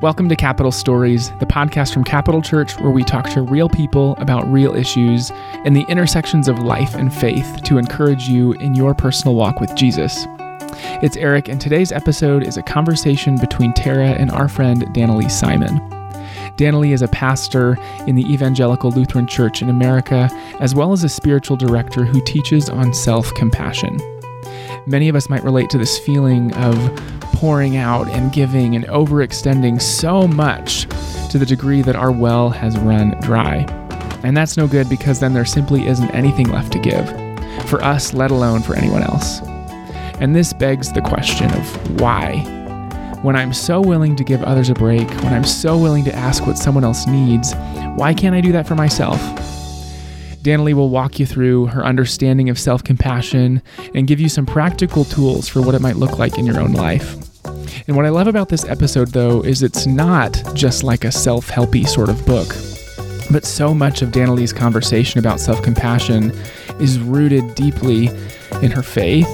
Welcome to Capital Stories, the podcast from Capital Church where we talk to real people about real issues and the intersections of life and faith to encourage you in your personal walk with Jesus. It's Eric, and today's episode is a conversation between Tara and our friend Danilee Simon. Danilee is a pastor in the Evangelical Lutheran Church in America, as well as a spiritual director who teaches on self compassion. Many of us might relate to this feeling of pouring out and giving and overextending so much to the degree that our well has run dry. And that's no good because then there simply isn't anything left to give, for us, let alone for anyone else. And this begs the question of why. When I'm so willing to give others a break, when I'm so willing to ask what someone else needs, why can't I do that for myself? Danilee will walk you through her understanding of self compassion and give you some practical tools for what it might look like in your own life. And what I love about this episode, though, is it's not just like a self helpy sort of book, but so much of Danilee's conversation about self compassion is rooted deeply in her faith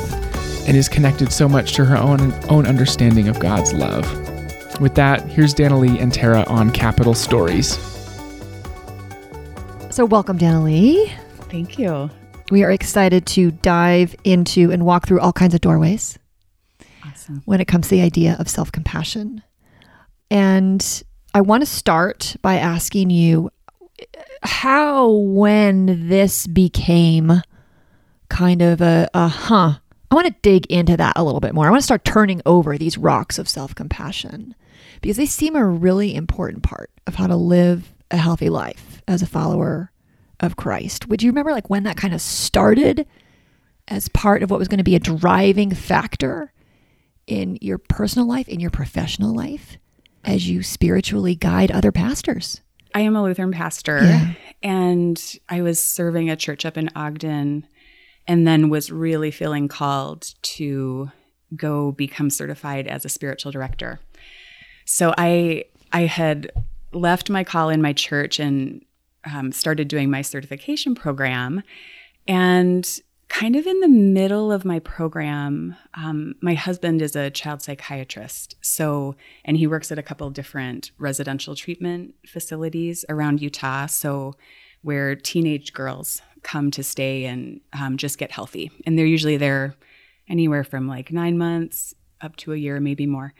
and is connected so much to her own, own understanding of God's love. With that, here's Danilee and Tara on Capital Stories. So, welcome, Danilee. Thank you. We are excited to dive into and walk through all kinds of doorways Awesome. when it comes to the idea of self compassion. And I want to start by asking you how, when this became kind of a, a huh, I want to dig into that a little bit more. I want to start turning over these rocks of self compassion because they seem a really important part of how to live a healthy life as a follower of Christ. Would you remember like when that kind of started as part of what was going to be a driving factor in your personal life, in your professional life, as you spiritually guide other pastors? I am a Lutheran pastor, Yeah. and I was serving a church up in Ogden, and then was really feeling called to go become certified as a spiritual director. So I I had left my call in my church and um, started doing my certification program, and kind of in the middle of my program, um, my husband is a child psychiatrist. So, and he works at a couple different residential treatment facilities around Utah. So, where teenage girls come to stay and um, just get healthy. And they're usually there anywhere from like nine months up to a year, maybe more.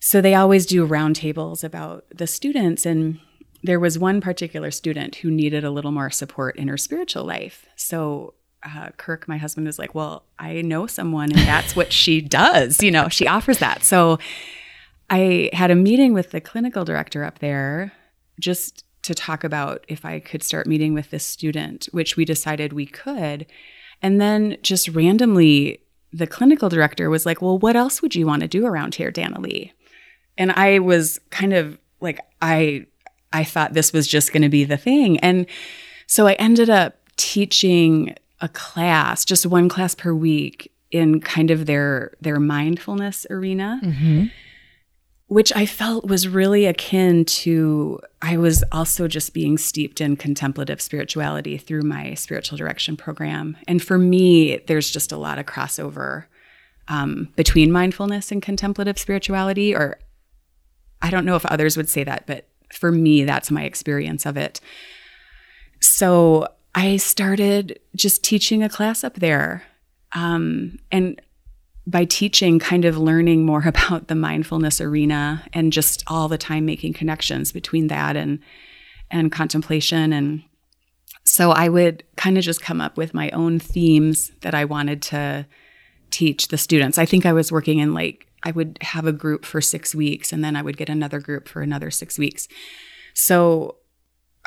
So, they always do roundtables about the students. And there was one particular student who needed a little more support in her spiritual life. So, uh, Kirk, my husband, was like, Well, I know someone, and that's what she does. You know, she offers that. So I had a meeting with the clinical director up there just to talk about if I could start meeting with this student, which we decided we could. And then just randomly, the clinical director was like, Well, what else would you want to do around here, Danilee? And I was kind of like, I I thought this was just going to be the thing. And so I ended up teaching a class, just one class per week in kind of their their mindfulness arena. Which I felt was really akin to, I was also just being steeped in contemplative spirituality through my spiritual direction program. And for me, there's just a lot of crossover um, between mindfulness and contemplative spirituality, or I don't know if others would say that, but for me, that's my experience of it. So I started just teaching a class up there. Um, and by teaching, kind of learning more about the mindfulness arena and just all the time making connections between that and and contemplation and so I would kind of just come up with my own themes that I wanted to teach the students. I think I was working in like I would have a group for 6 weeks and then I would get another group for another 6 weeks. So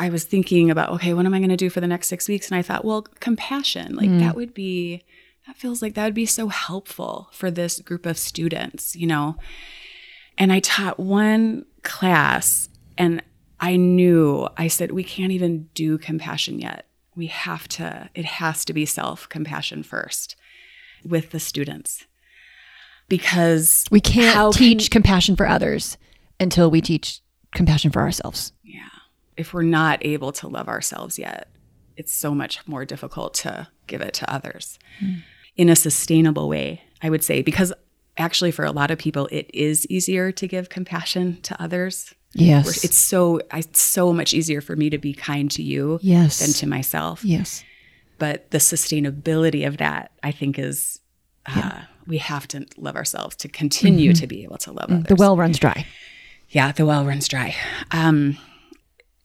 I was thinking about, okay, what am I going to do for the next six weeks? And I thought, well, compassion, like mm. that would be, that feels like that would be so helpful for this group of students, you know? And I taught one class and I knew, I said, we can't even do compassion yet. We have to, it has to be self compassion first with the students. Because We can't how can- teach compassion for others until we teach compassion for ourselves. Yeah. If we're not able to love ourselves yet, it's so much more difficult to give it to others in a sustainable way, I would say, because actually for a lot of people it is easier to give compassion to others. Yes. It's so it's so much easier for me to be kind to you Yes. than to myself. yes. But the sustainability of that, I think, is uh, we have to love ourselves to continue to mm-hmm. be able to love mm, others. The well runs dry. Yeah, the well runs dry. Um,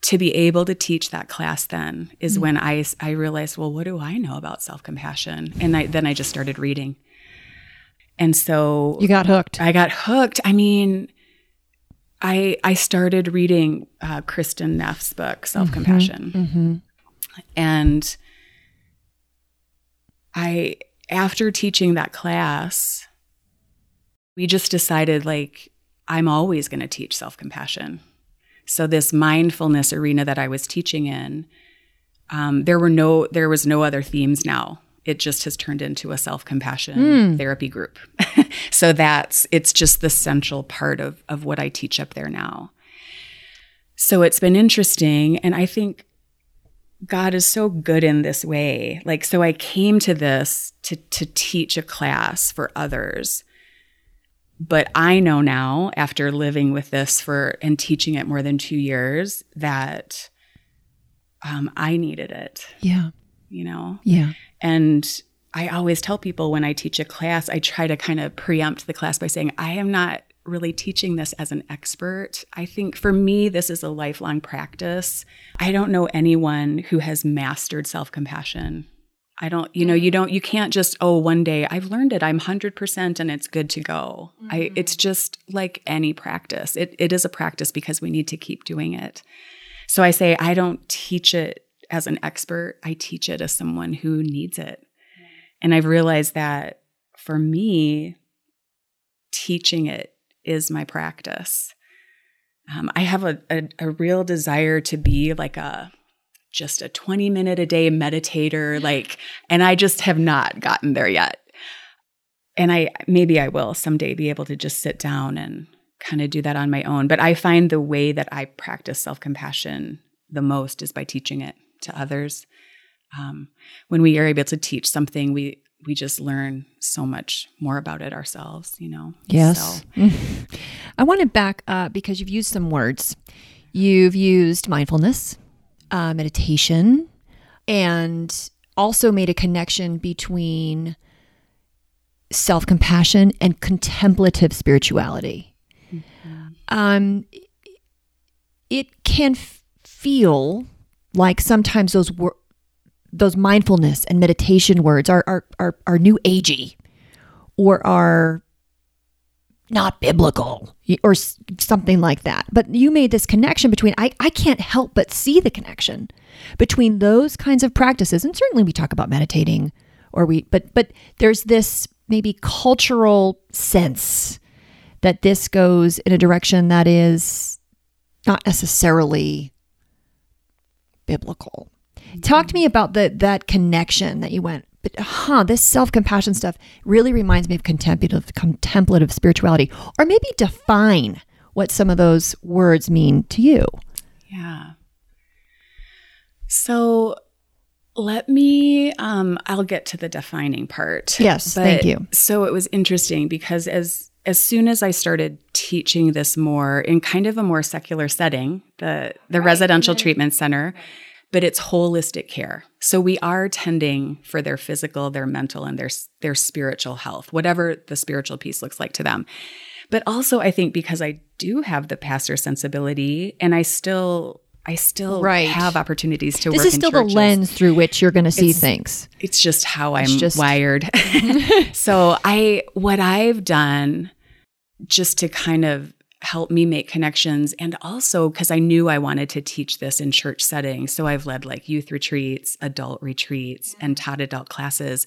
to be able to teach that class then is mm. when I, I realized, well, what do I know about self compassion? And I, then I just started reading. And so You got hooked. I got hooked. I mean, I I started reading uh, Kristin Neff's book, mm-hmm. Self Compassion, mm-hmm. and I after teaching that class, we just decided like I'm always going to teach self compassion. So this mindfulness arena that I was teaching in, um, there were no there was no other themes now. It just has turned into a self compassion therapy group. so that's it's just the central part of of what I teach up there now. So it's been interesting, and I think God is so good in this way. Like, so I came to this to to teach a class for others. But I know now, after living with this for and teaching it more than two years, that um, I needed it. Yeah. You know, Yeah. and I always tell people when I teach a class, I try to kind of preempt the class by saying, I am not really teaching this as an expert. I think for me, this is a lifelong practice. I don't know anyone who has mastered self compassion. I don't, you know, you don't, you can't just, oh, one day I've learned it, I'm 100% and it's good to go. I, mm-hmm. it's just like any practice. It, it is a practice because we need to keep doing it. So I say, I don't teach it as an expert, I teach it as someone who needs it. And I've realized that for me, teaching it is my practice. Um, I have a, a, a real desire to be like a just a 20 minute a day meditator, like, and I just have not gotten there yet. And I maybe I will someday be able to just sit down and kind of do that on my own. But I find the way that I practice self compassion the most is by teaching it to others. Um, when we are able to teach something, we we just learn so much more about it ourselves. You know. Yes. So, I want to back up because you've used some words. You've used mindfulness, uh, meditation, and also made a connection between self compassion and contemplative spirituality. Um, it can f- feel like sometimes those wor- those mindfulness and meditation words are are are, are new agey or are not biblical or something like that. But you made this connection between, I, I can't help but see the connection between those kinds of practices. And certainly we talk about meditating or we, but, but there's this maybe cultural sense that this goes in a direction that is not necessarily biblical. Talk to me about the that connection that you went. But huh, this self compassion stuff really reminds me of contemplative contemplative spirituality, or maybe define what some of those words mean to you. Yeah. So let me um I'll get to the defining part. Yes, thank you. So it was interesting because as as soon as I started teaching this more in kind of a more secular setting, the the residential treatment center, but it's holistic care. So we are tending for their physical, their mental and their their spiritual health, whatever the spiritual piece looks like to them. But also I think because I do have the pastor sensibility and I still I still Right. have opportunities to This is still the lens through which you're going to see It's- things. It's just how I'm just- wired. so I what I've done just to kind of help me make connections and also because I knew I wanted to teach this in church settings. So I've led like youth retreats, adult retreats, and taught adult classes.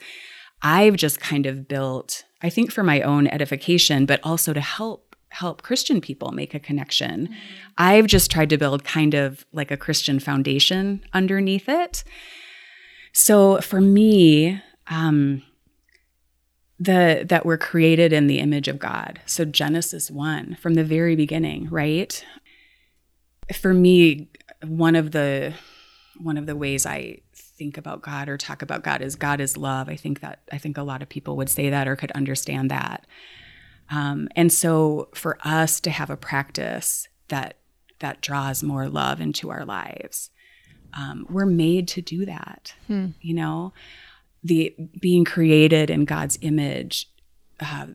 I've just kind of built, I think for my own edification, but also to help help Christian people make a connection. I've just tried to build kind of like a Christian foundation underneath it. So for me, um, the that we're created in the image of God. So Genesis 1 from the very beginning, right? For me, one of the one of the ways I think about God or talk about God is God is love. I think that I think a lot of people would say that or could understand that. Um, and so for us to have a practice that that draws more love into our lives, um, we're made to do that. You know, the being created in God's image, uh,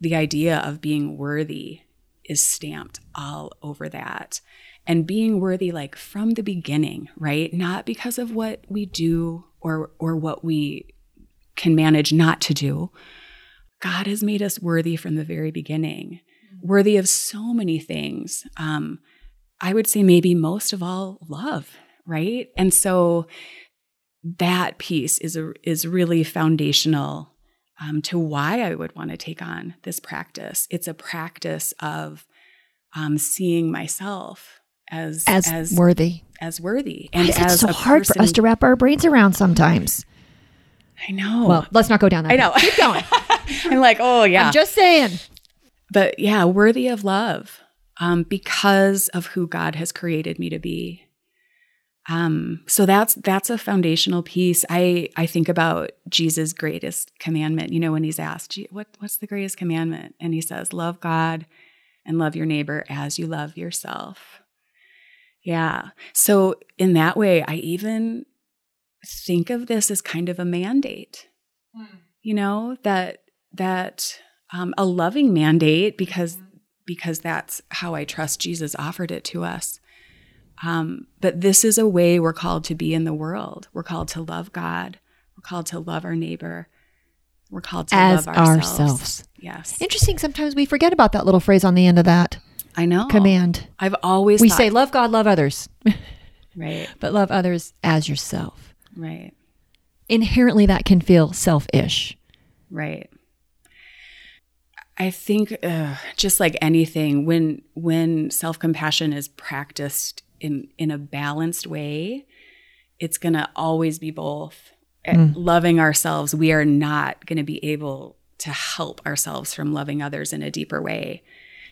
the idea of being worthy is stamped all over that. And being worthy, like from the beginning, right? Not because of what we do or or what we can manage not to do. God has made us worthy from the very beginning, worthy of so many things. Um, I would say maybe most of all, love, right? And so that piece is a, is really foundational um, to why I would want to take on this practice. It's a practice of um, seeing myself as As, as worthy. as worthy Why and it as so hard for us to wrap our brains around sometimes? I know. Well, let's not go down that. I know. path. Keep going. I'm like, oh yeah. I'm just saying. but yeah, worthy of love um, because of who God has created me to be. Um, so that's that's a foundational piece. I I think about Jesus' greatest commandment. You know, when he's asked, "What what's the greatest commandment?" and he says, "Love God and love your neighbor as you love yourself." Yeah. So in that way, I even think of this as kind of a mandate. You know that that um, a loving mandate because because that's how I trust Jesus offered it to us. Um, but this is a way we're called to be in the world. We're called to love God. We're called to love our neighbor. We're called to As love ourselves. ourselves. Yes, Interesting. Sometimes we forget about that little phrase on the end of that I know. command. I've always We thought- say, love God, love others, right, but love others as yourself. right, Inherently, that can feel selfish. right. I think uh, just like anything, when when self compassion is practiced in in a balanced way, it's gonna always be both. Uh, Loving ourselves, we are not going to be able to help ourselves from loving others in a deeper way.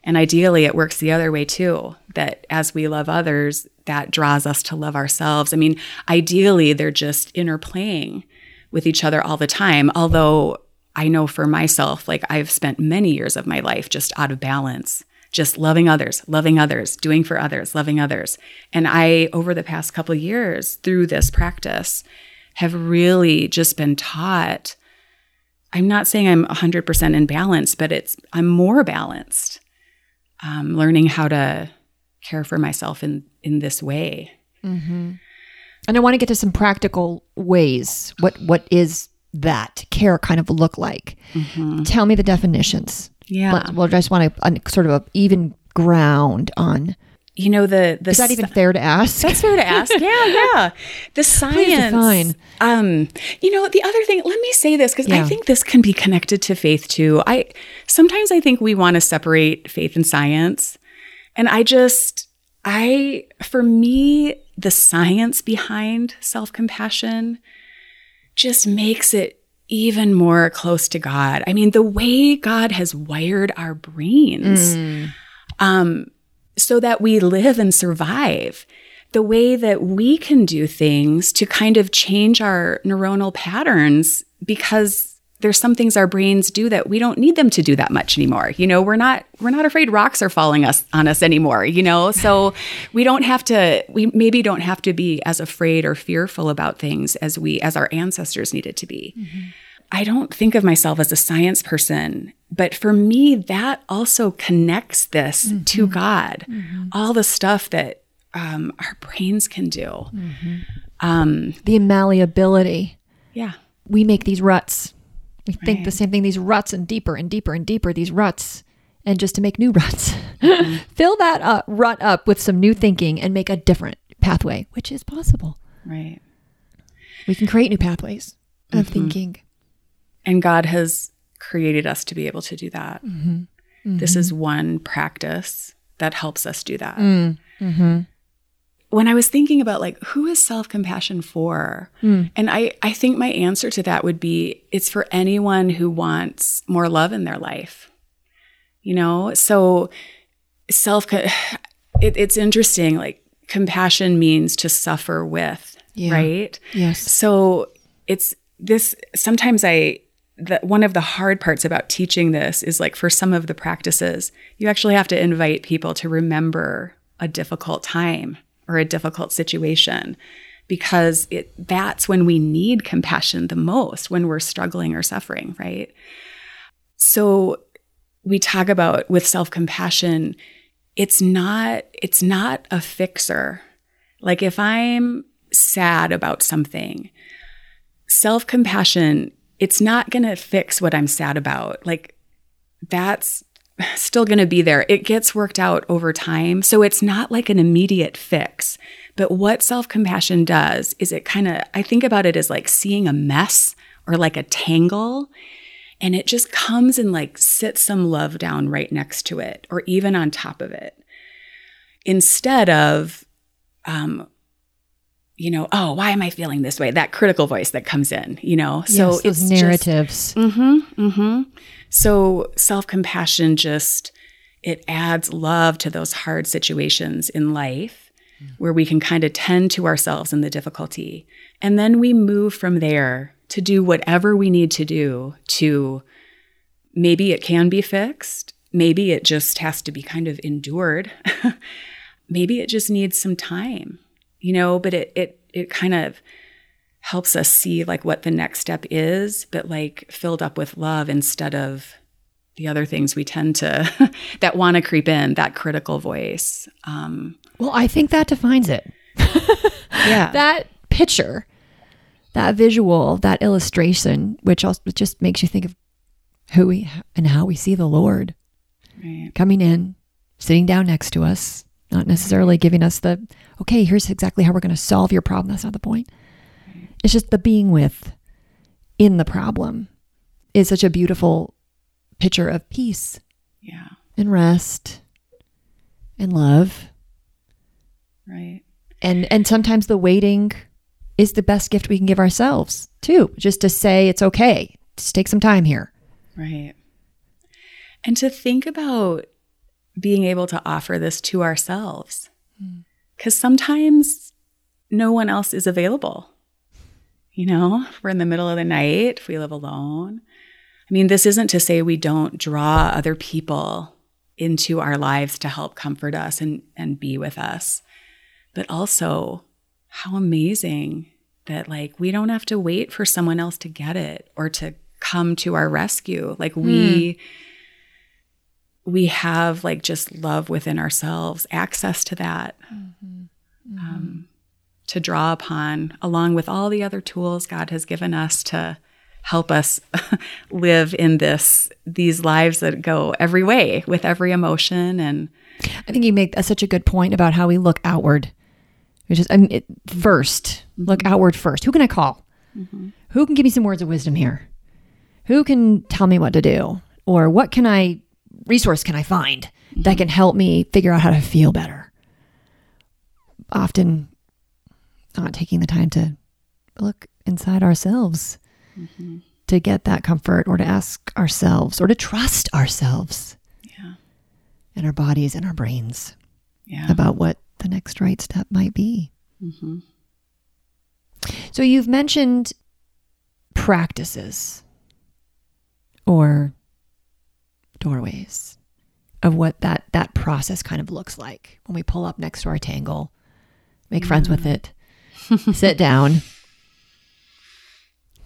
And ideally, it works the other way too. That as we love others, that draws us to love ourselves. I mean, ideally, they're just interplaying with each other all the time. Although I know for myself, like I've spent many years of my life just out of balance, just loving others, loving others, doing for others, loving others. And I, over the past couple of years, through this practice, have really just been taught. I'm not saying I'm 100% in balance, but it's I'm more balanced. Um, learning how to care for myself in in this way. And I want to get to some practical ways. What what is that care kind of look like? Tell me the definitions. Yeah. Let- well, I just want to sort of a even ground on. You know the the Is that even fair to ask? That's fair to ask. Yeah, yeah. The science. define. Um, you know, the other thing, let me say this because Yeah. I think this can be connected to faith too. I sometimes I think we want to separate faith and science. And I just I for me, the science behind self-compassion just makes it even more close to God. I mean, the way God has wired our brains um, so that we live and survive. The way that we can do things to kind of change our neuronal patterns because there's some things our brains do that we don't need them to do that much anymore. You know, we're not we're not afraid rocks are falling us on us anymore, you know? So we don't have to we maybe don't have to be as afraid or fearful about things as we as our ancestors needed to be. I don't think of myself as a science person, but for me, that also connects this to God. All the stuff that um, our brains can do. Um, the malleability. yeah, We make these ruts. We think the same thing. These ruts and deeper and deeper and deeper. These ruts, and just to make new ruts, mm-hmm. fill that up, rut up with some new thinking, and make a different pathway, which is possible. right. We can create new pathways of mm-hmm. thinking. And God has created us to be able to do that. Mm-hmm. This is one practice that helps us do that. When I was thinking about like who is self-compassion for? Hmm. And I I think my answer to that would be it's for anyone who wants more love in their life. You know? So self it, it's interesting like compassion means to suffer with, Yeah. right? Yes. So it's this sometimes I that one of the hard parts about teaching this is like for some of the practices, you actually have to invite people to remember a difficult time or a difficult situation because it that's when we need compassion the most when we're struggling or suffering, right? So we talk about with self-compassion, it's not it's not a fixer. Like if I'm sad about something, self-compassion it's not going to fix what I'm sad about. Like that's still going to be there. It gets worked out over time. So it's not like an immediate fix. But what self compassion does is it kind of, I think about it as like seeing a mess or like a tangle. And it just comes and like sits some love down right next to it or even on top of it. Instead of, um, you know, oh, why am I feeling this way? That critical voice that comes in, you know. So yes, it's narratives. Just, mm-hmm, mm-hmm. So self compassion just it adds love to those hard situations in life mm. where we can kind of tend to ourselves in the difficulty, and then we move from there to do whatever we need to do to maybe it can be fixed, maybe it just has to be kind of endured, maybe it just needs some time you know, but it it it kind of helps us see like what the next step is, but like filled up with love instead of the other things we tend to that want to creep in, that critical voice. Um, well, I think that defines it. yeah. That picture, that visual, that illustration, which also just makes you think of who we and how we see the Lord right. coming in, sitting down next to us, not necessarily giving us the, okay, here's exactly how we're going to solve your problem. That's not the point. It's just the being with in the problem is such a beautiful picture of peace. Yeah. And rest and love. Right. And and sometimes the waiting is the best gift we can give ourselves too. Just to say it's okay. Just take some time here. Right. And to think about being able to offer this to ourselves. Because mm. sometimes no one else is available. You know, we're in the middle of the night, if we live alone. I mean, this isn't to say we don't draw other people into our lives to help comfort us and, and be with us, but also how amazing that, like, we don't have to wait for someone else to get it or to come to our rescue. Like, we. Mm we have like just love within ourselves, access to that mm-hmm. Mm-hmm. Um, to draw upon, along with all the other tools God has given us to help us live in this these lives that go every way with every emotion and I think you make such a good point about how we look outward. Which is I mean, it, 1st mm-hmm. look outward first. Who can I call? Mm-hmm. Who can give me some words of wisdom here? Who can tell me what to do? Or what can I resource can I find mm-hmm. that can help me figure out how to feel better? Often not taking the time to look inside ourselves mm-hmm. to get that comfort or to ask ourselves or to trust ourselves yeah. and our bodies and our brains yeah. about what the next right step might be. Mm-hmm. So you've mentioned practices or doorways of what that that process kind of looks like when we pull up next to our tangle, make friends with it, sit down,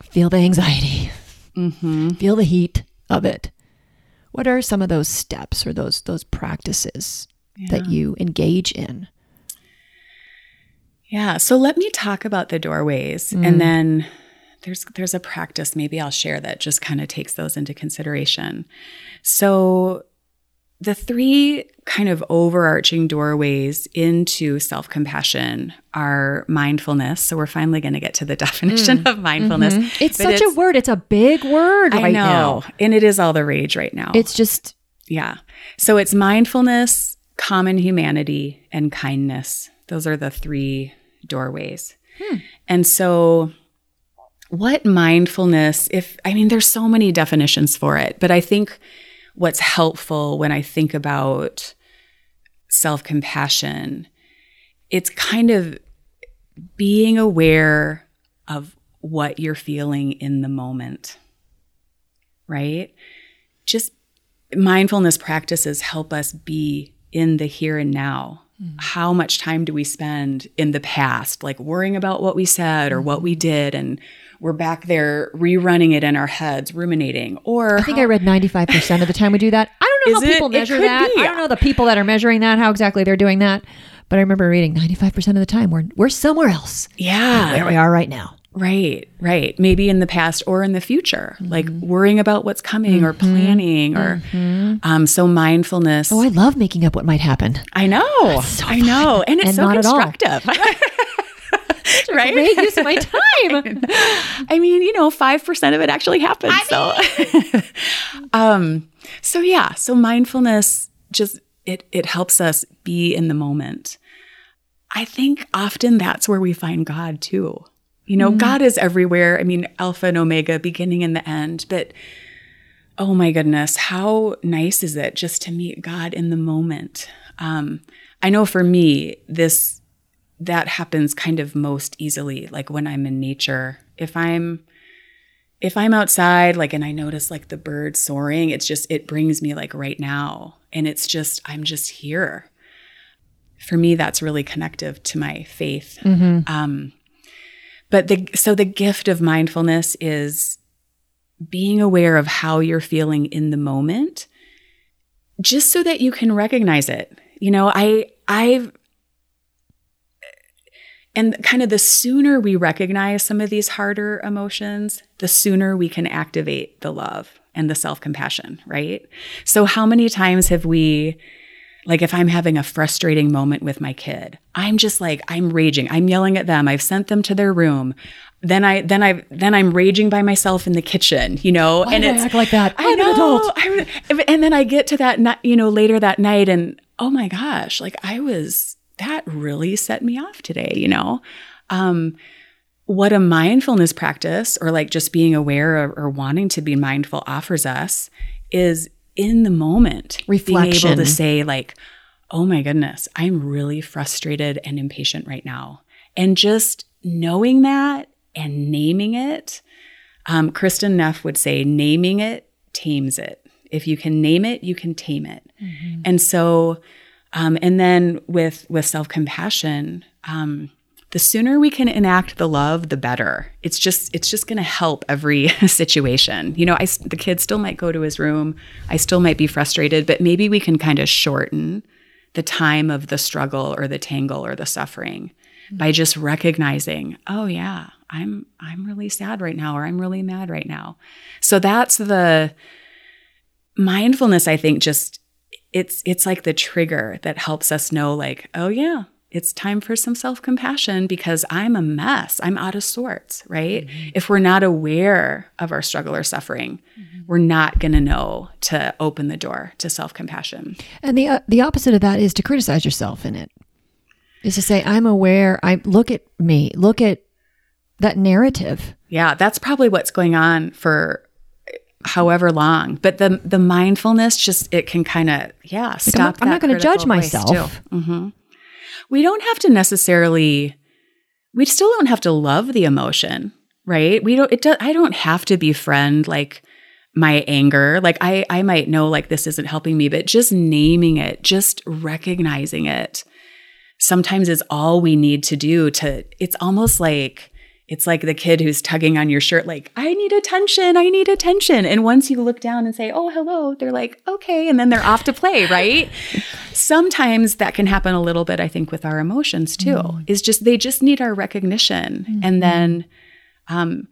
feel the anxiety, mm-hmm. feel the heat of it. What are some of those steps or those those practices yeah. that you engage in? Yeah, so let me talk about the doorways mm. and then there's there's a practice maybe I'll share that just kind of takes those into consideration. So the three kind of overarching doorways into self-compassion are mindfulness. So we're finally going to get to the definition mm. of mindfulness. Mm-hmm. It's such it's, a word. It's a big word I right know, now. And it is all the rage right now. It's just yeah. So it's mindfulness, common humanity, and kindness. Those are the three doorways. Hmm. And so what mindfulness, if, I mean, there's so many definitions for it, but I think what's helpful when I think about self compassion, it's kind of being aware of what you're feeling in the moment. right? Just mindfulness practices help us be in the here and now. Mm. How much time do we spend in the past, like worrying about what we said or what we did? And we're back there rerunning it in our heads, ruminating. Or I think I read 95% of the time we do that. I don't know Is how it? people measure that. be. I don't know the people that are measuring that, how exactly they're doing that. But I remember reading 95% of the time we're, we're somewhere else. yeah, Where we are right now. Right, right. Maybe in the past or in the future, like Mm-hmm. worrying about what's coming or planning or um, so mindfulness. Oh, I love making up what might happen. I know, so I know, and it's And so not at all. constructive, right? Great use of my time. I mean, you know, five percent of it actually happens. so, um, so yeah, so mindfulness just it it helps us be in the moment. I think often that's where we find God too. You know, God is everywhere. I mean, Alpha and Omega, beginning and the end. But oh my goodness, how nice is it just to meet God in the moment? Um, I know for me, this that happens kind of most easily, like when I'm in nature. If I'm if I'm outside, like, and I notice like the bird soaring, it's just it brings me like right now, and it's just I'm just here. For me, that's really connective to my faith. Um, but the so the gift of mindfulness is being aware of how you're feeling in the moment, just so that you can recognize it. You know, I I've and kind of the sooner we recognize some of these harder emotions, the sooner we can activate the love and the self compassion, right? So, how many times have we, like, if I'm having a frustrating moment with my kid, I'm just like, I'm raging, I'm yelling at them, I've sent them to their room. Then I, then I, then I'm raging by myself in the kitchen, you know, Why do I act like that? I I'm an adult. I'm- and then I get to that, you know, later that night, and oh my gosh, like I was that really set me off today, you know? Um, what a mindfulness practice or like just being aware or, or wanting to be mindful offers us is in the moment being Reflection. able to say like oh my goodness i'm really frustrated and impatient right now and just knowing that and naming it um, kristin neff would say naming it tames it if you can name it you can tame it and so um, and then with with self compassion, um, the sooner we can enact the love, the better. It's just it's just going to help every situation. You know, I the kid still might go to his room. I still might be frustrated, but maybe we can kind of shorten the time of the struggle or the tangle or the suffering by just recognizing, oh yeah, I'm I'm really sad right now or I'm really mad right now. So that's the mindfulness I think just it's it's like the trigger that helps us know like oh yeah it's time for some self-compassion because i'm a mess i'm out of sorts right if we're not aware of our struggle or suffering we're not going to know to open the door to self-compassion And the uh, the opposite of that is to criticize yourself in it. Is to say I'm aware. I look at me. Look at that narrative. yeah that's probably what's going on for however long but the the mindfulness just it can kind of yeah Like, stop I'm not, I'm not going to judge myself. too. hmm We don't have to necessarily. We still don't have to love the emotion, right? We don't. It. Do, I don't have to befriend like my anger. Like I. I might know like this isn't helping me, but just naming it, just recognizing it, sometimes is all we need to do. To. It's almost like. It's like the kid who's tugging on your shirt, like, I need attention, I need attention. And once you look down and say, oh, hello, they're like, okay. And then they're off to play, right? Sometimes that can happen a little bit, I think, with our emotions too, is just they just need our recognition. And then, um,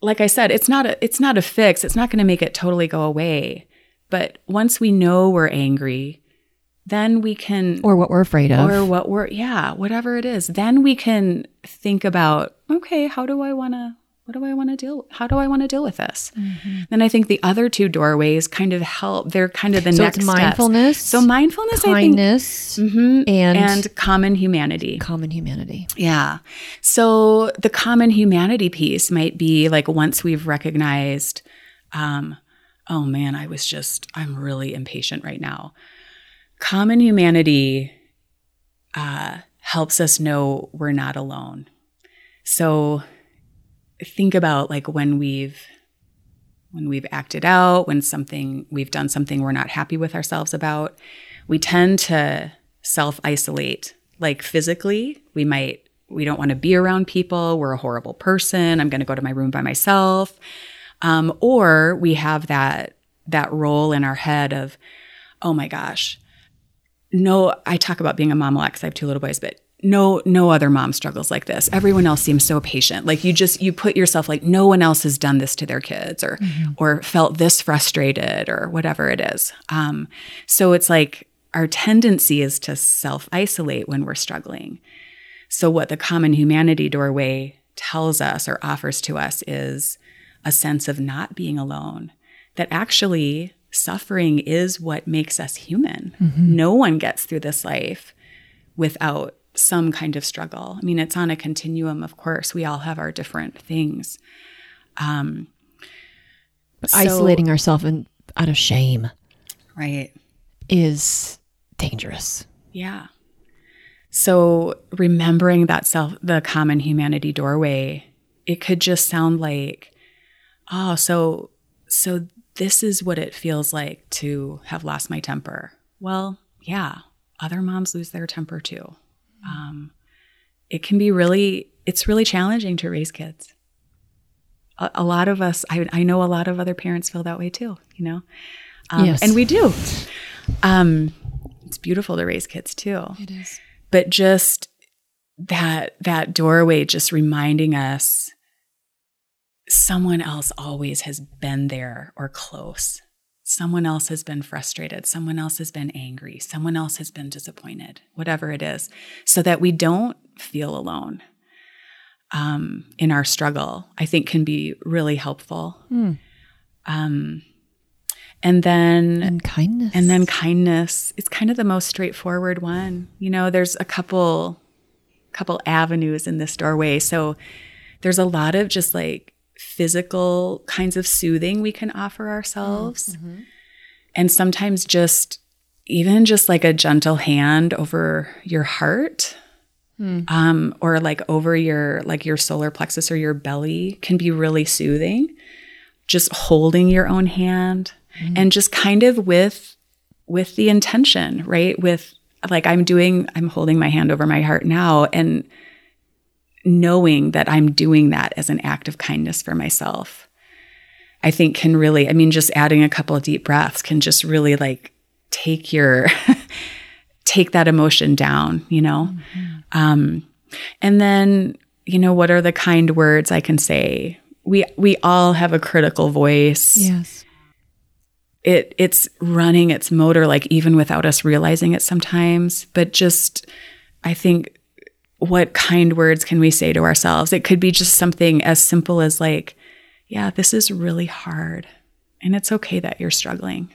like I said, it's not a it's not a fix. It's not going to make it totally go away. But once we know we're angry, then we can Or what we're afraid of. or what we're yeah whatever it is then we can think about okay how do i want to what do i want to deal how do i want to deal with this then i think the other two doorways kind of help they're kind of the so next it's steps. mindfulness, so mindfulness i think kindness, Mhm. and, and common humanity common humanity. yeah. So the common humanity piece might be like once we've recognized, um, oh man, I was just, I'm really impatient right now. Common humanity uh, helps us know we're not alone. So think about like when we've when we've acted out, when something we've done something we're not happy with ourselves about, we tend to self isolate. Like physically, we might we don't want to be around people. We're a horrible person. I'm going to go to my room by myself. Um, or we have that that role in our head of, oh my gosh, no. I talk about being a mom a lot because I have two little boys, but no no other mom struggles like this everyone else seems so patient like you just you put yourself like no one else has done this to their kids or mm-hmm. or felt this frustrated or whatever it is um, so it's like our tendency is to self isolate when we're struggling so what the common humanity doorway tells us or offers to us is a sense of not being alone that actually suffering is what makes us human mm-hmm. no one gets through this life without some kind of struggle. I mean, it's on a continuum, of course. We all have our different things. Um, so, isolating ourselves out of shame, right, is dangerous. Yeah. So remembering that self, the common humanity doorway, it could just sound like, oh, so so this is what it feels like to have lost my temper. Well, yeah, other moms lose their temper too. Um, it can be really it's really challenging to raise kids. A, a lot of us I, I, know a lot of other parents feel that way too you know? Um, yes. and we do. Um, it's beautiful to raise kids too. It is. But just that that doorway just reminding us someone else always has been there or close. Someone else has been frustrated, someone else has been angry, someone else has been disappointed, whatever it is, so that we don't feel alone um, in our struggle, I think can be really helpful. Mm. Um, and then and kindness. and then kindness it's kind of the most straightforward one. You know there's a couple couple avenues in this doorway. So there's a lot of just like physical kinds of soothing we can offer ourselves. Mm-hmm. And sometimes just even just like a gentle hand over your heart mm. um, or like over your like your solar plexus or your belly can be really soothing just holding your own hand mm. and just kind of with with the intention right with like i'm doing i'm holding my hand over my heart now and knowing that I'm doing that as an act of kindness for myself, I think can really, I mean, just adding a couple of deep breaths can just really like take your, take that emotion down, you know? Mm-hmm. Um, and then, you know, what are the kind words I can say? We, we all have a critical voice. Yes. It, it's running its motor, like even without us realizing it sometimes, but just, I think what kind words can we say to ourselves? It could be just something as simple as, like, yeah, this is really hard. And it's okay that you're struggling.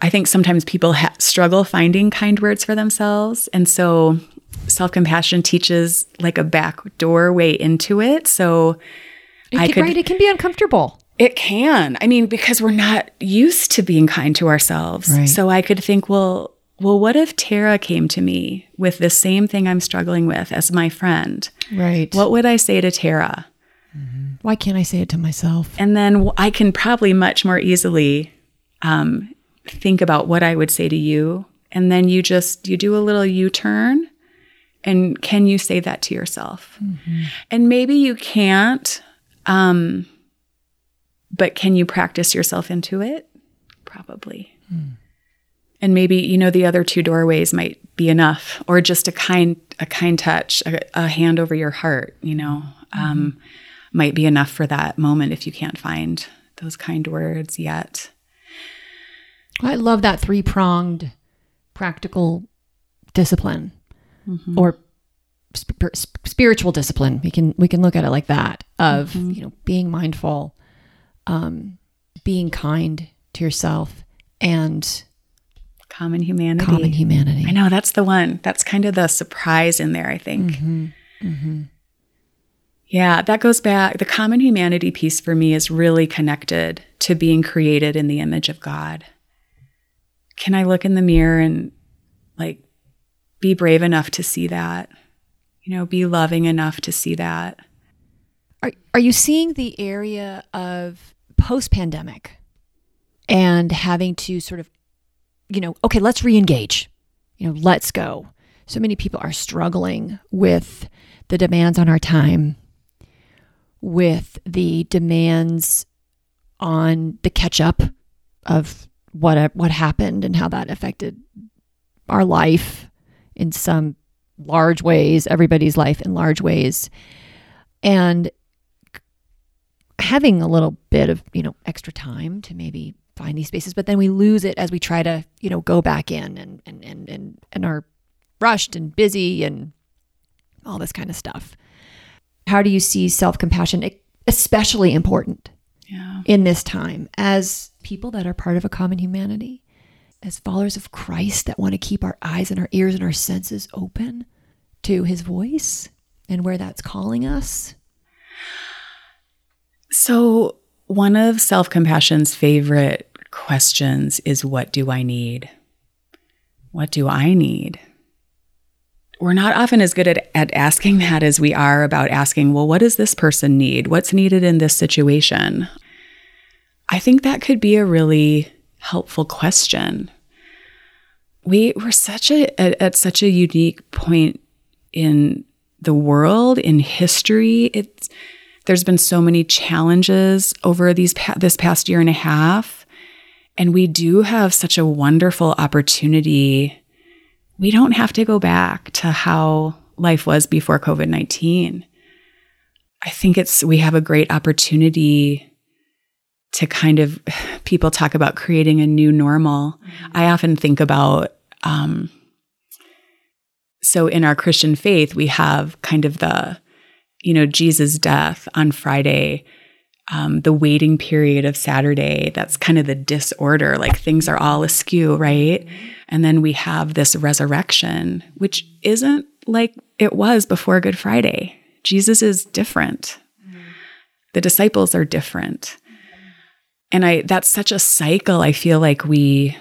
I think sometimes people ha- struggle finding kind words for themselves. And so self compassion teaches like a back doorway into it. So it I can, could. Right, it can be uncomfortable. It can. I mean, because we're not used to being kind to ourselves. Right. So I could think, well, well, what if Tara came to me with the same thing I'm struggling with as my friend? Right. What would I say to Tara? Mm-hmm. Why can't I say it to myself? And then I can probably much more easily um, think about what I would say to you. And then you just, you do a little U turn. And can you say that to yourself? Mm-hmm. And maybe you can't, um, but can you practice yourself into it? Probably. Mm and maybe you know the other two doorways might be enough or just a kind a kind touch a, a hand over your heart you know mm-hmm. um, might be enough for that moment if you can't find those kind words yet i love that three-pronged practical discipline mm-hmm. or sp- spiritual discipline we can we can look at it like that of mm-hmm. you know being mindful um, being kind to yourself and Common humanity. Common humanity. I know that's the one. That's kind of the surprise in there, I think. Mm-hmm. Mm-hmm. Yeah, that goes back. The common humanity piece for me is really connected to being created in the image of God. Can I look in the mirror and like be brave enough to see that? You know, be loving enough to see that. Are, are you seeing the area of post pandemic and having to sort of, you know, okay, let's re engage, you know, let's go. So many people are struggling with the demands on our time, with the demands on the catch up of what what happened and how that affected our life in some large ways, everybody's life in large ways. And having a little bit of, you know, extra time to maybe find these spaces, but then we lose it as we try to, you know, go back in and and and and, and are rushed and busy and all this kind of stuff. How do you see self-compassion especially important yeah. in this time as people that are part of a common humanity? as followers of Christ that want to keep our eyes and our ears and our senses open to his voice and where that's calling us? So, one of self compassion's favorite questions is what do I need? What do I need? We're not often as good at, at asking that as we are about asking, well, what does this person need? What's needed in this situation? I think that could be a really helpful question. We were such a at, at such a unique point in the world in history. It's there's been so many challenges over these this past year and a half, and we do have such a wonderful opportunity. We don't have to go back to how life was before COVID 19. I think it's we have a great opportunity to kind of people talk about creating a new normal. Mm-hmm. I often think about um, so in our Christian faith, we have kind of the, you know, Jesus' death on Friday, um, the waiting period of Saturday. That's kind of the disorder, like things are all askew, right? Mm-hmm. And then we have this resurrection, which isn't like it was before Good Friday. Jesus is different. Mm-hmm. The disciples are different and i that's such a cycle i feel like we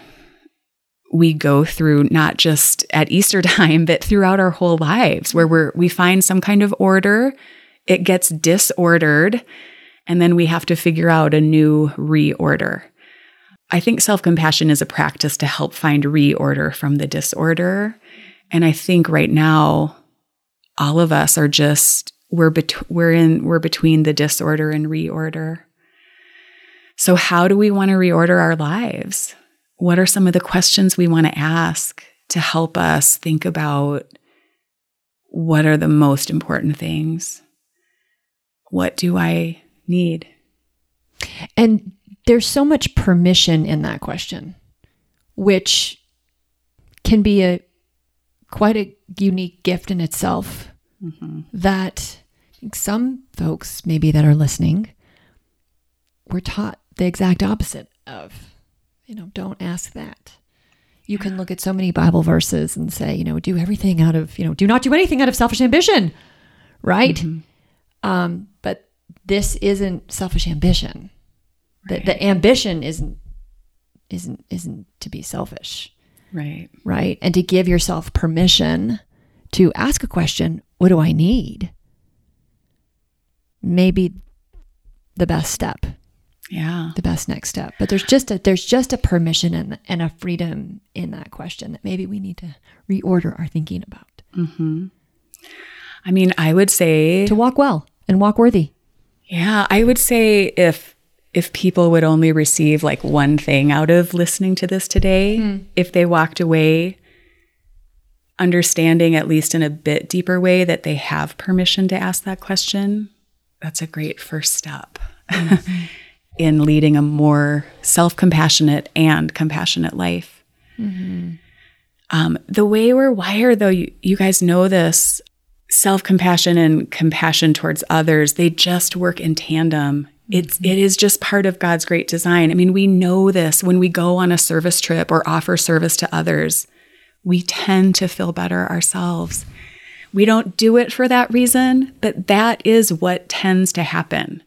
we go through not just at easter time but throughout our whole lives where we're we find some kind of order. It gets disordered and then we have to figure out a new reorder. I think self-compassion is a practice to help find reorder from the disorder. And i think right now all of us are just we're bet- we're in we're between the disorder and reorder. So, how do we want to reorder our lives? What are some of the questions we want to ask to help us think about what are the most important things? What do I need? And there's so much permission in that question, which can be a quite a unique gift in itself mm-hmm. that some folks maybe that are listening were taught the exact opposite of, you know, don't ask that. You can look at so many Bible verses and say, you know, do everything out of, you know, do not do anything out of selfish ambition, right? Mm-hmm. Um, but this isn't selfish ambition. Right. The, the ambition isn't isn't isn't to be selfish, right? Right, and to give yourself permission to ask a question: What do I need? Maybe the best step yeah the best next step but there's just a there's just a permission and, and a freedom in that question that maybe we need to reorder our thinking about mm-hmm. i mean i would say to walk well and walk worthy yeah i would say if if people would only receive like one thing out of listening to this today mm. if they walked away understanding at least in a bit deeper way that they have permission to ask that question that's a great first step mm-hmm. in leading a more self compassionate and compassionate life. Mm-hmm. Um, the way we're wired, though, you, you guys know this self compassion and compassion towards others, they just work in tandem. It's mm-hmm. it is just part of God's great design. I mean, we know this when we go on a service trip or offer service to others. We tend to feel better ourselves. We don't do it for that reason, but that is what tends to happen.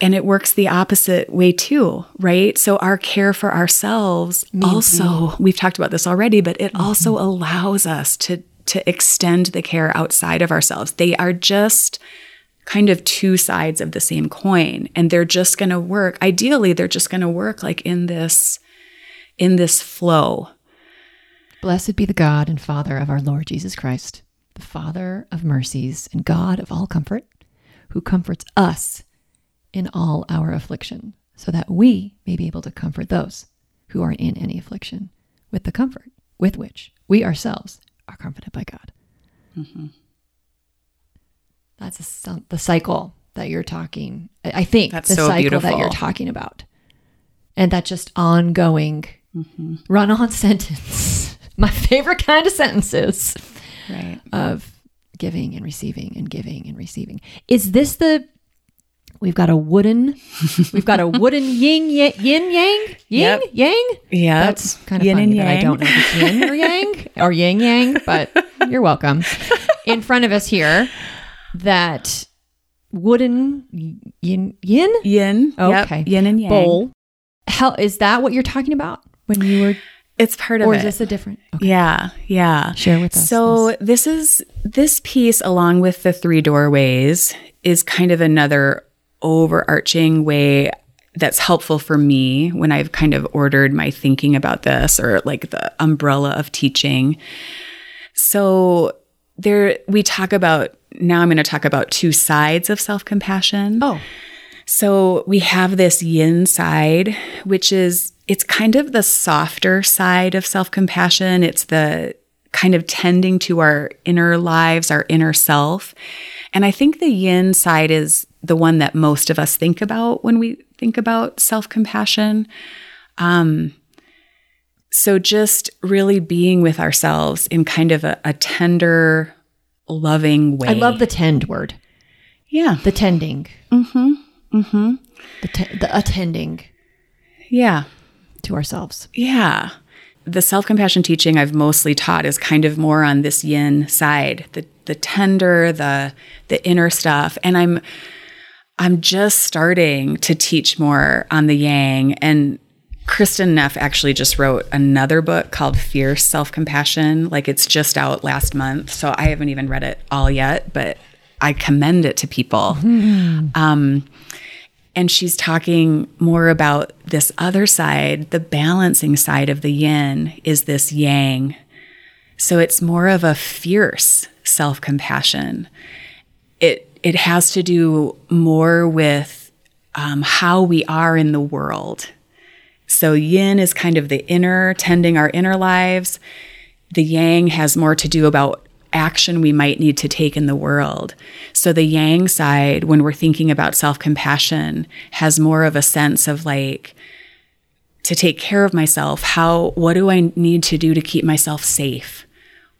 And it works the opposite way too, right? So our care for ourselves also, we've talked about this already, but it mm-hmm. also allows us to to extend the care outside of ourselves. They are just kind of two sides of the same coin and they're just going to work ideally they're just going to work like in this in this flow Blessed be the God and Father of our Lord Jesus Christ, the Father of mercies and God of all comfort, who comforts us in all our affliction, so that we may be able to comfort those who are in any affliction with the comfort with which we ourselves are comforted by God. Mm-hmm. That's a, the cycle that you're talking. I think That's the so cycle that you're talking about, and that just ongoing mm-hmm. run-on sentence. My favorite kind of sentences right of giving and receiving and giving and receiving. Is this the? We've got a wooden. We've got a wooden yin yang yin yang yin Yep. yang. yeah That's kind of yin funny and that I don't know if it's yin or yang or yang yang, but you're welcome. In front of us here, that wooden yin yin yin Okay. yep, yin and yang bowl. Hell, is that what you're talking about when you were, it's part of or it is this a different? Okay. yeah yeah Share with us. So this is this piece along with the three doorways is kind of another overarching way that's helpful for me when I've kind of ordered my thinking about this or like the umbrella of teaching. So there we talk about now I'm going to talk about two sides of self-compassion. oh, So we have this yin side, which is, it's kind of the softer side of self compassion. It's the kind of tending to our inner lives, our inner self. And I think the yin side is the one that most of us think about when we think about self compassion. Um, so just really being with ourselves in kind of a, a tender, loving way. I love the tend word. yeah, The tending. Mm-hmm. Mm-hmm. The, te- the attending yeah. to ourselves. Yeah. The self compassion teaching I've mostly taught is kind of more on this yin side, the the tender, the the inner stuff. And I'm I'm just starting to teach more on the yang. And Kristin Neff actually just wrote another book called Fierce Self Compassion. Like it's just out last month. So I haven't even read it all yet, but I commend it to people. Um, and she's talking more about this other side, the balancing side of the yin is this yang. So it's more of a fierce self compassion. It, has to do more with um, how we are in the world. So yin is kind of the inner, tending our inner lives. The yang has more to do about action we might need to take in the world. So the yang side, when we're thinking about self compassion, has more of a sense of like, to take care of myself, how, what do I need to do to keep myself safe?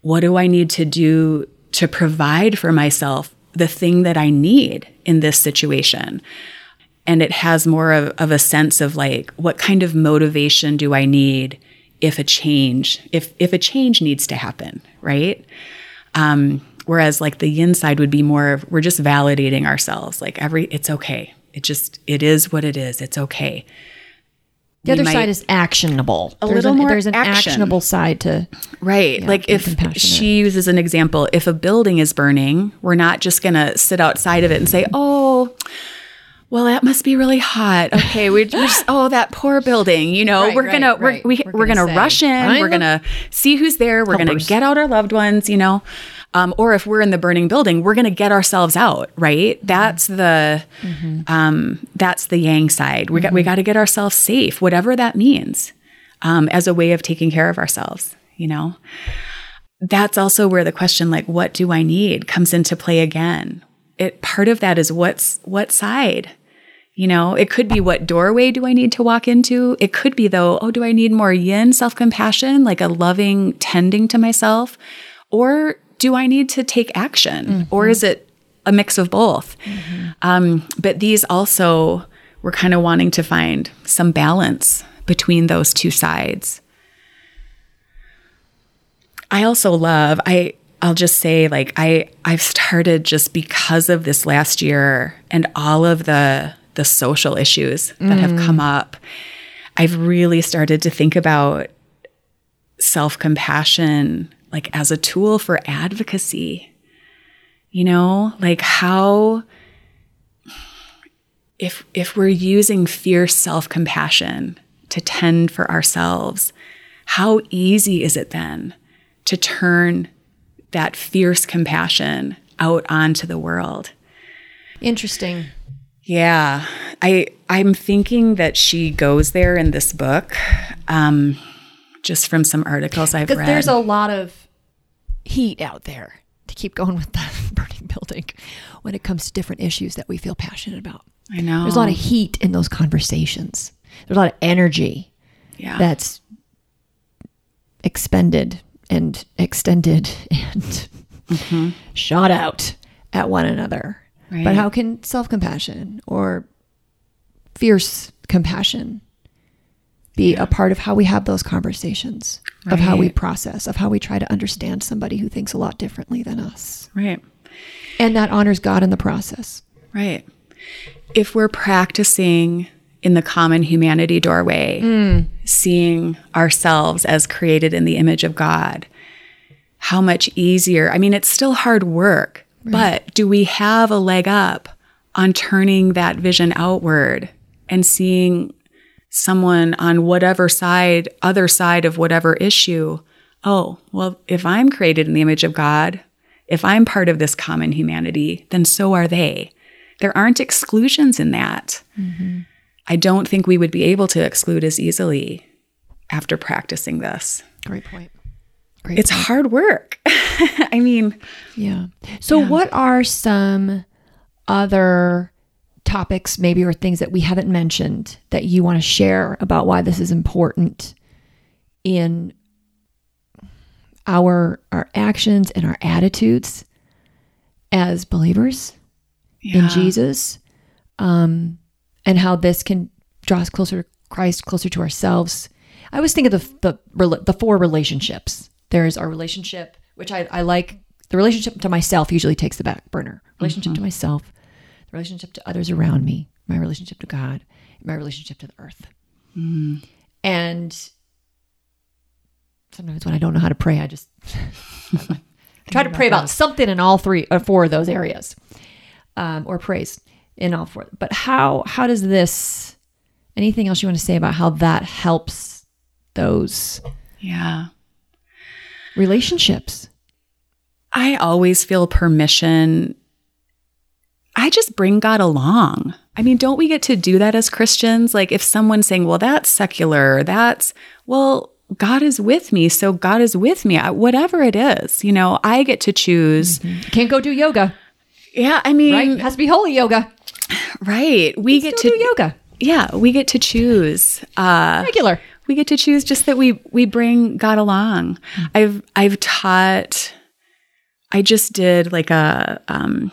What do I need to do to provide for myself the thing that I need in this situation? and it has more of, of a sense of like what kind of motivation do i need if a change if if a change needs to happen right? Um whereas like the yin side would be more of we're just validating ourselves like every it's okay. It just it is what it is. It's okay The other might- side is actionable. A little an, more There's an action. actionable side to. Right. like if she uses an example, if a building is burning, we're not just going to sit outside of it and say, oh, well, that must be really hot. Okay, we just oh that poor building. You know, Right, we're right, gonna right. we're we, We're we're gonna gonna, say, rush in. "Find We're gonna see who's there. We're gonna get out our loved ones. You know, um, or if we're in the burning building, we're gonna get ourselves out. Right. That's the um, that's the yang side. We got we got to get ourselves safe, whatever that means, um, as a way of taking care of ourselves. You know that's also where the question like what do i need comes into play again it part of that is what's what side you know it could be what doorway do i need to walk into it could be though oh do i need more yin self-compassion like a loving tending to myself or do i need to take action? Mm-hmm. Or is it a mix of both? Mm-hmm. Um, but these also we're kind of wanting to find some balance between those two sides. I also love I I'll just say like I I've started just because of this last year and all of the the social issues that have come mm. up. I've really started to think about self-compassion like as a tool for advocacy. You know, like how if if we're using fierce self-compassion to tend for ourselves, how easy is it then to turn that fierce compassion out onto the world? Interesting. Yeah, I I'm thinking that she goes there in this book, um, just from some articles I've Because read. there's a lot of heat out there to keep going with the burning building when it comes to different issues that we feel passionate about. I know There's a lot of heat in those conversations. There's a lot of energy yeah. that's expended and extended and mm-hmm. shot out at one another. Right. But how can self compassion or fierce compassion be a part of how we have those conversations, of how we process, of how we try to understand somebody who thinks a lot differently than us? right. And that honors God in the process. Right. If we're practicing in the common humanity doorway, mm. seeing ourselves as created in the image of God, how much easier. I mean, it's still hard work, but do we have a leg up on turning that vision outward and seeing someone on whatever side, other side of whatever issue? Oh, well, if I'm created in the image of God, if I'm part of this common humanity, then so are they. There aren't exclusions in that. Mm-hmm. I don't think we would be able to exclude as easily after practicing this. Great point. Great It's hard work. I mean, Yeah. So, what are some other topics, maybe, or things that we haven't mentioned that you want to share about why this is important in our our actions and our attitudes as believers in. Jesus, um, and how this can draw us closer to Christ, closer to ourselves. I always think of the the the four relationships. There's our relationship, which I, I like. The relationship to myself usually takes the back burner. Relationship to myself, relationship to others around me, my relationship to God, my relationship to the earth. And sometimes when I don't know how to pray, I just try to pray about something in all three or four of those areas, um, or praise in all four. But how how does this? Anything else you want to say about how that helps those yeah. relationships? I always feel permission. I just bring God along. I mean, don't we get to do that as Christians? Like if someone's saying, well, that's secular, that's, well, God is with me. So God is with me. I- Whatever it is, you know, I get to choose. Can't go do yoga, Yeah. I mean, right? It has to be holy yoga. right. We get to, do yoga yeah, we get to choose. Uh, regular. we get to choose just that we we bring God along. I've I've taught I just did like a um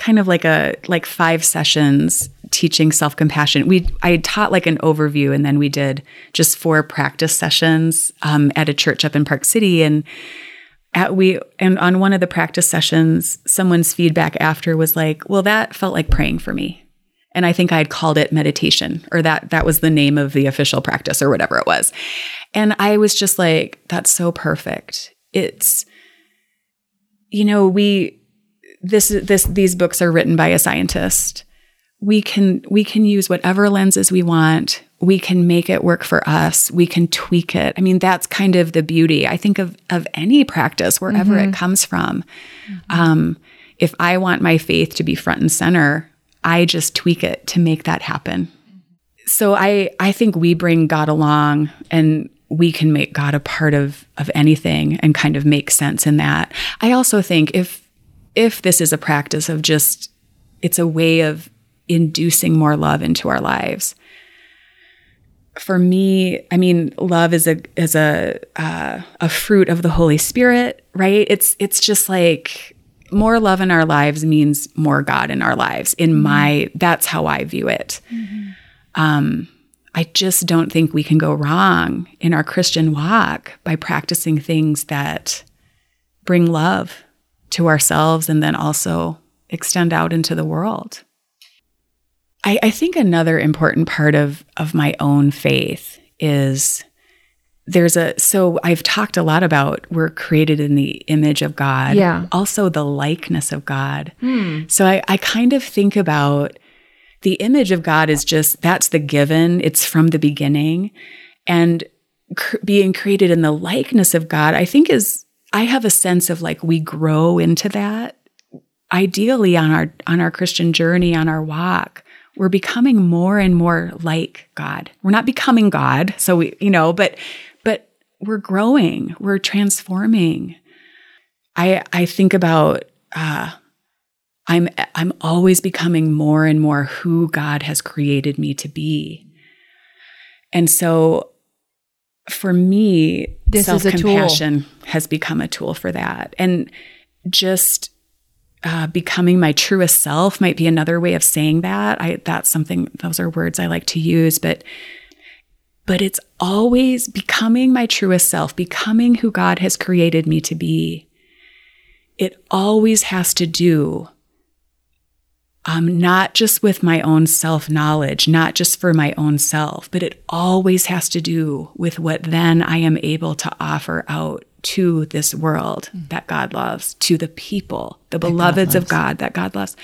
kind of like a like five sessions teaching self-compassion. We I taught like an overview and then we did just four practice sessions um, at a church up in Park City and at we and on one of the practice sessions someone's feedback after was like, "Well, that felt like praying for me." and I think I had called it meditation or that that was the name of the official practice or whatever it was. And I was just like that's so perfect. It's you know, we this is this these books are written by a scientist. We can we can use whatever lenses we want. We can make it work for us. We can tweak it. I mean, that's kind of the beauty. I think of of any practice wherever it comes from. Um, if I want my faith to be front and center, I just tweak it to make that happen. So I I think we bring God along and we can make God a part of of anything and kind of make sense in that. I also think if if this is a practice of just it's a way of inducing more love into our lives. For me, I mean, love is a is a uh, a fruit of the Holy Spirit, right? It's it's just like more love in our lives means more God in our lives. In my, that's how I view it. Um, I just don't think we can go wrong in our Christian walk by practicing things that bring love to ourselves and then also extend out into the world. I, I think another important part of of my own faith is there's a so I've talked a lot about we're created in the image of God. Yeah. Also the likeness of God. Hmm. So I, I kind of think about the image of God is just that's the given, it's from the beginning. And cr- being created in the likeness of God, I think is I have a sense of like we grow into that ideally on our on our Christian journey, on our walk. We're becoming more and more like God. We're not becoming God, so we, you know, but but we're growing, we're transforming. I I think about uh, I'm I'm always becoming more and more who God has created me to be. And so for me, This is a tool. self-compassion has become a tool for that. And just uh, becoming my truest self might be another way of saying that. I that's something those are words I like to use, but but it's always becoming my truest self, becoming who God has created me to be. It always has to do um, not just with my own self knowledge, not just for my own self, but it always has to do with what then I am able to offer out to this world that God loves, to the people, the beloveds of God that God loves.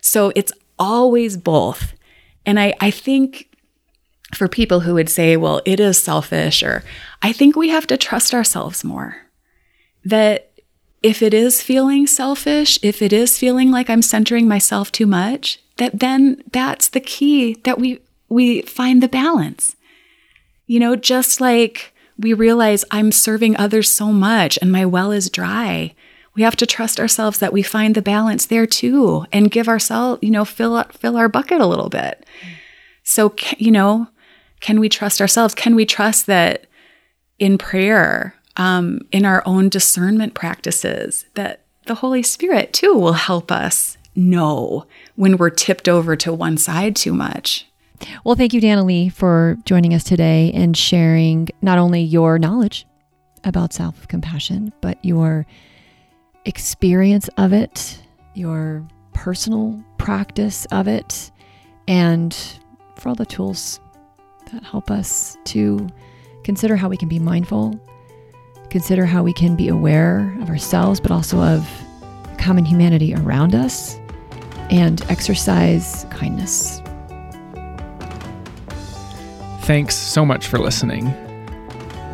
So it's always both. And I, I think for people who would say, well, it is selfish, or I think we have to trust ourselves more. That if it is feeling selfish, if it is feeling like I'm centering myself too much, that then that's the key that we we find the balance. You know, just like we realize I'm serving others so much and my well is dry. We have to trust ourselves that we find the balance there too and give ourselves, you know, fill up, fill our bucket a little bit. So, you know, can we trust ourselves? Can we trust that in prayer, um, in our own discernment practices, that the Holy Spirit too will help us know when we're tipped over to one side too much? Well, thank you, Danilee, for joining us today and sharing not only your knowledge about self compassion, but your experience of it, your personal practice of it, and for all the tools that help us to consider how we can be mindful, consider how we can be aware of ourselves, but also of common humanity around us, and exercise kindness. Thanks so much for listening.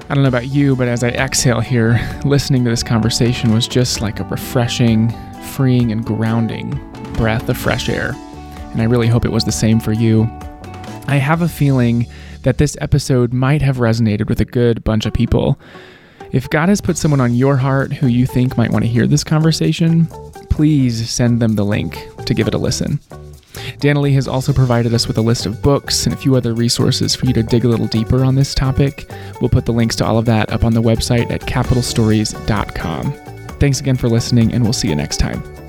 I don't know about you, but as I exhale here, listening to this conversation was just like a refreshing, freeing, and grounding breath of fresh air. And I really hope it was the same for you. I have a feeling that this episode might have resonated with a good bunch of people. If God has put someone on your heart who you think might want to hear this conversation, please send them the link to give it a listen. Danilee has also provided us with a list of books and a few other resources for you to dig a little deeper on this topic. We'll put the links to all of that up on the website at capitalstories.com. Thanks again for listening, and we'll see you next time.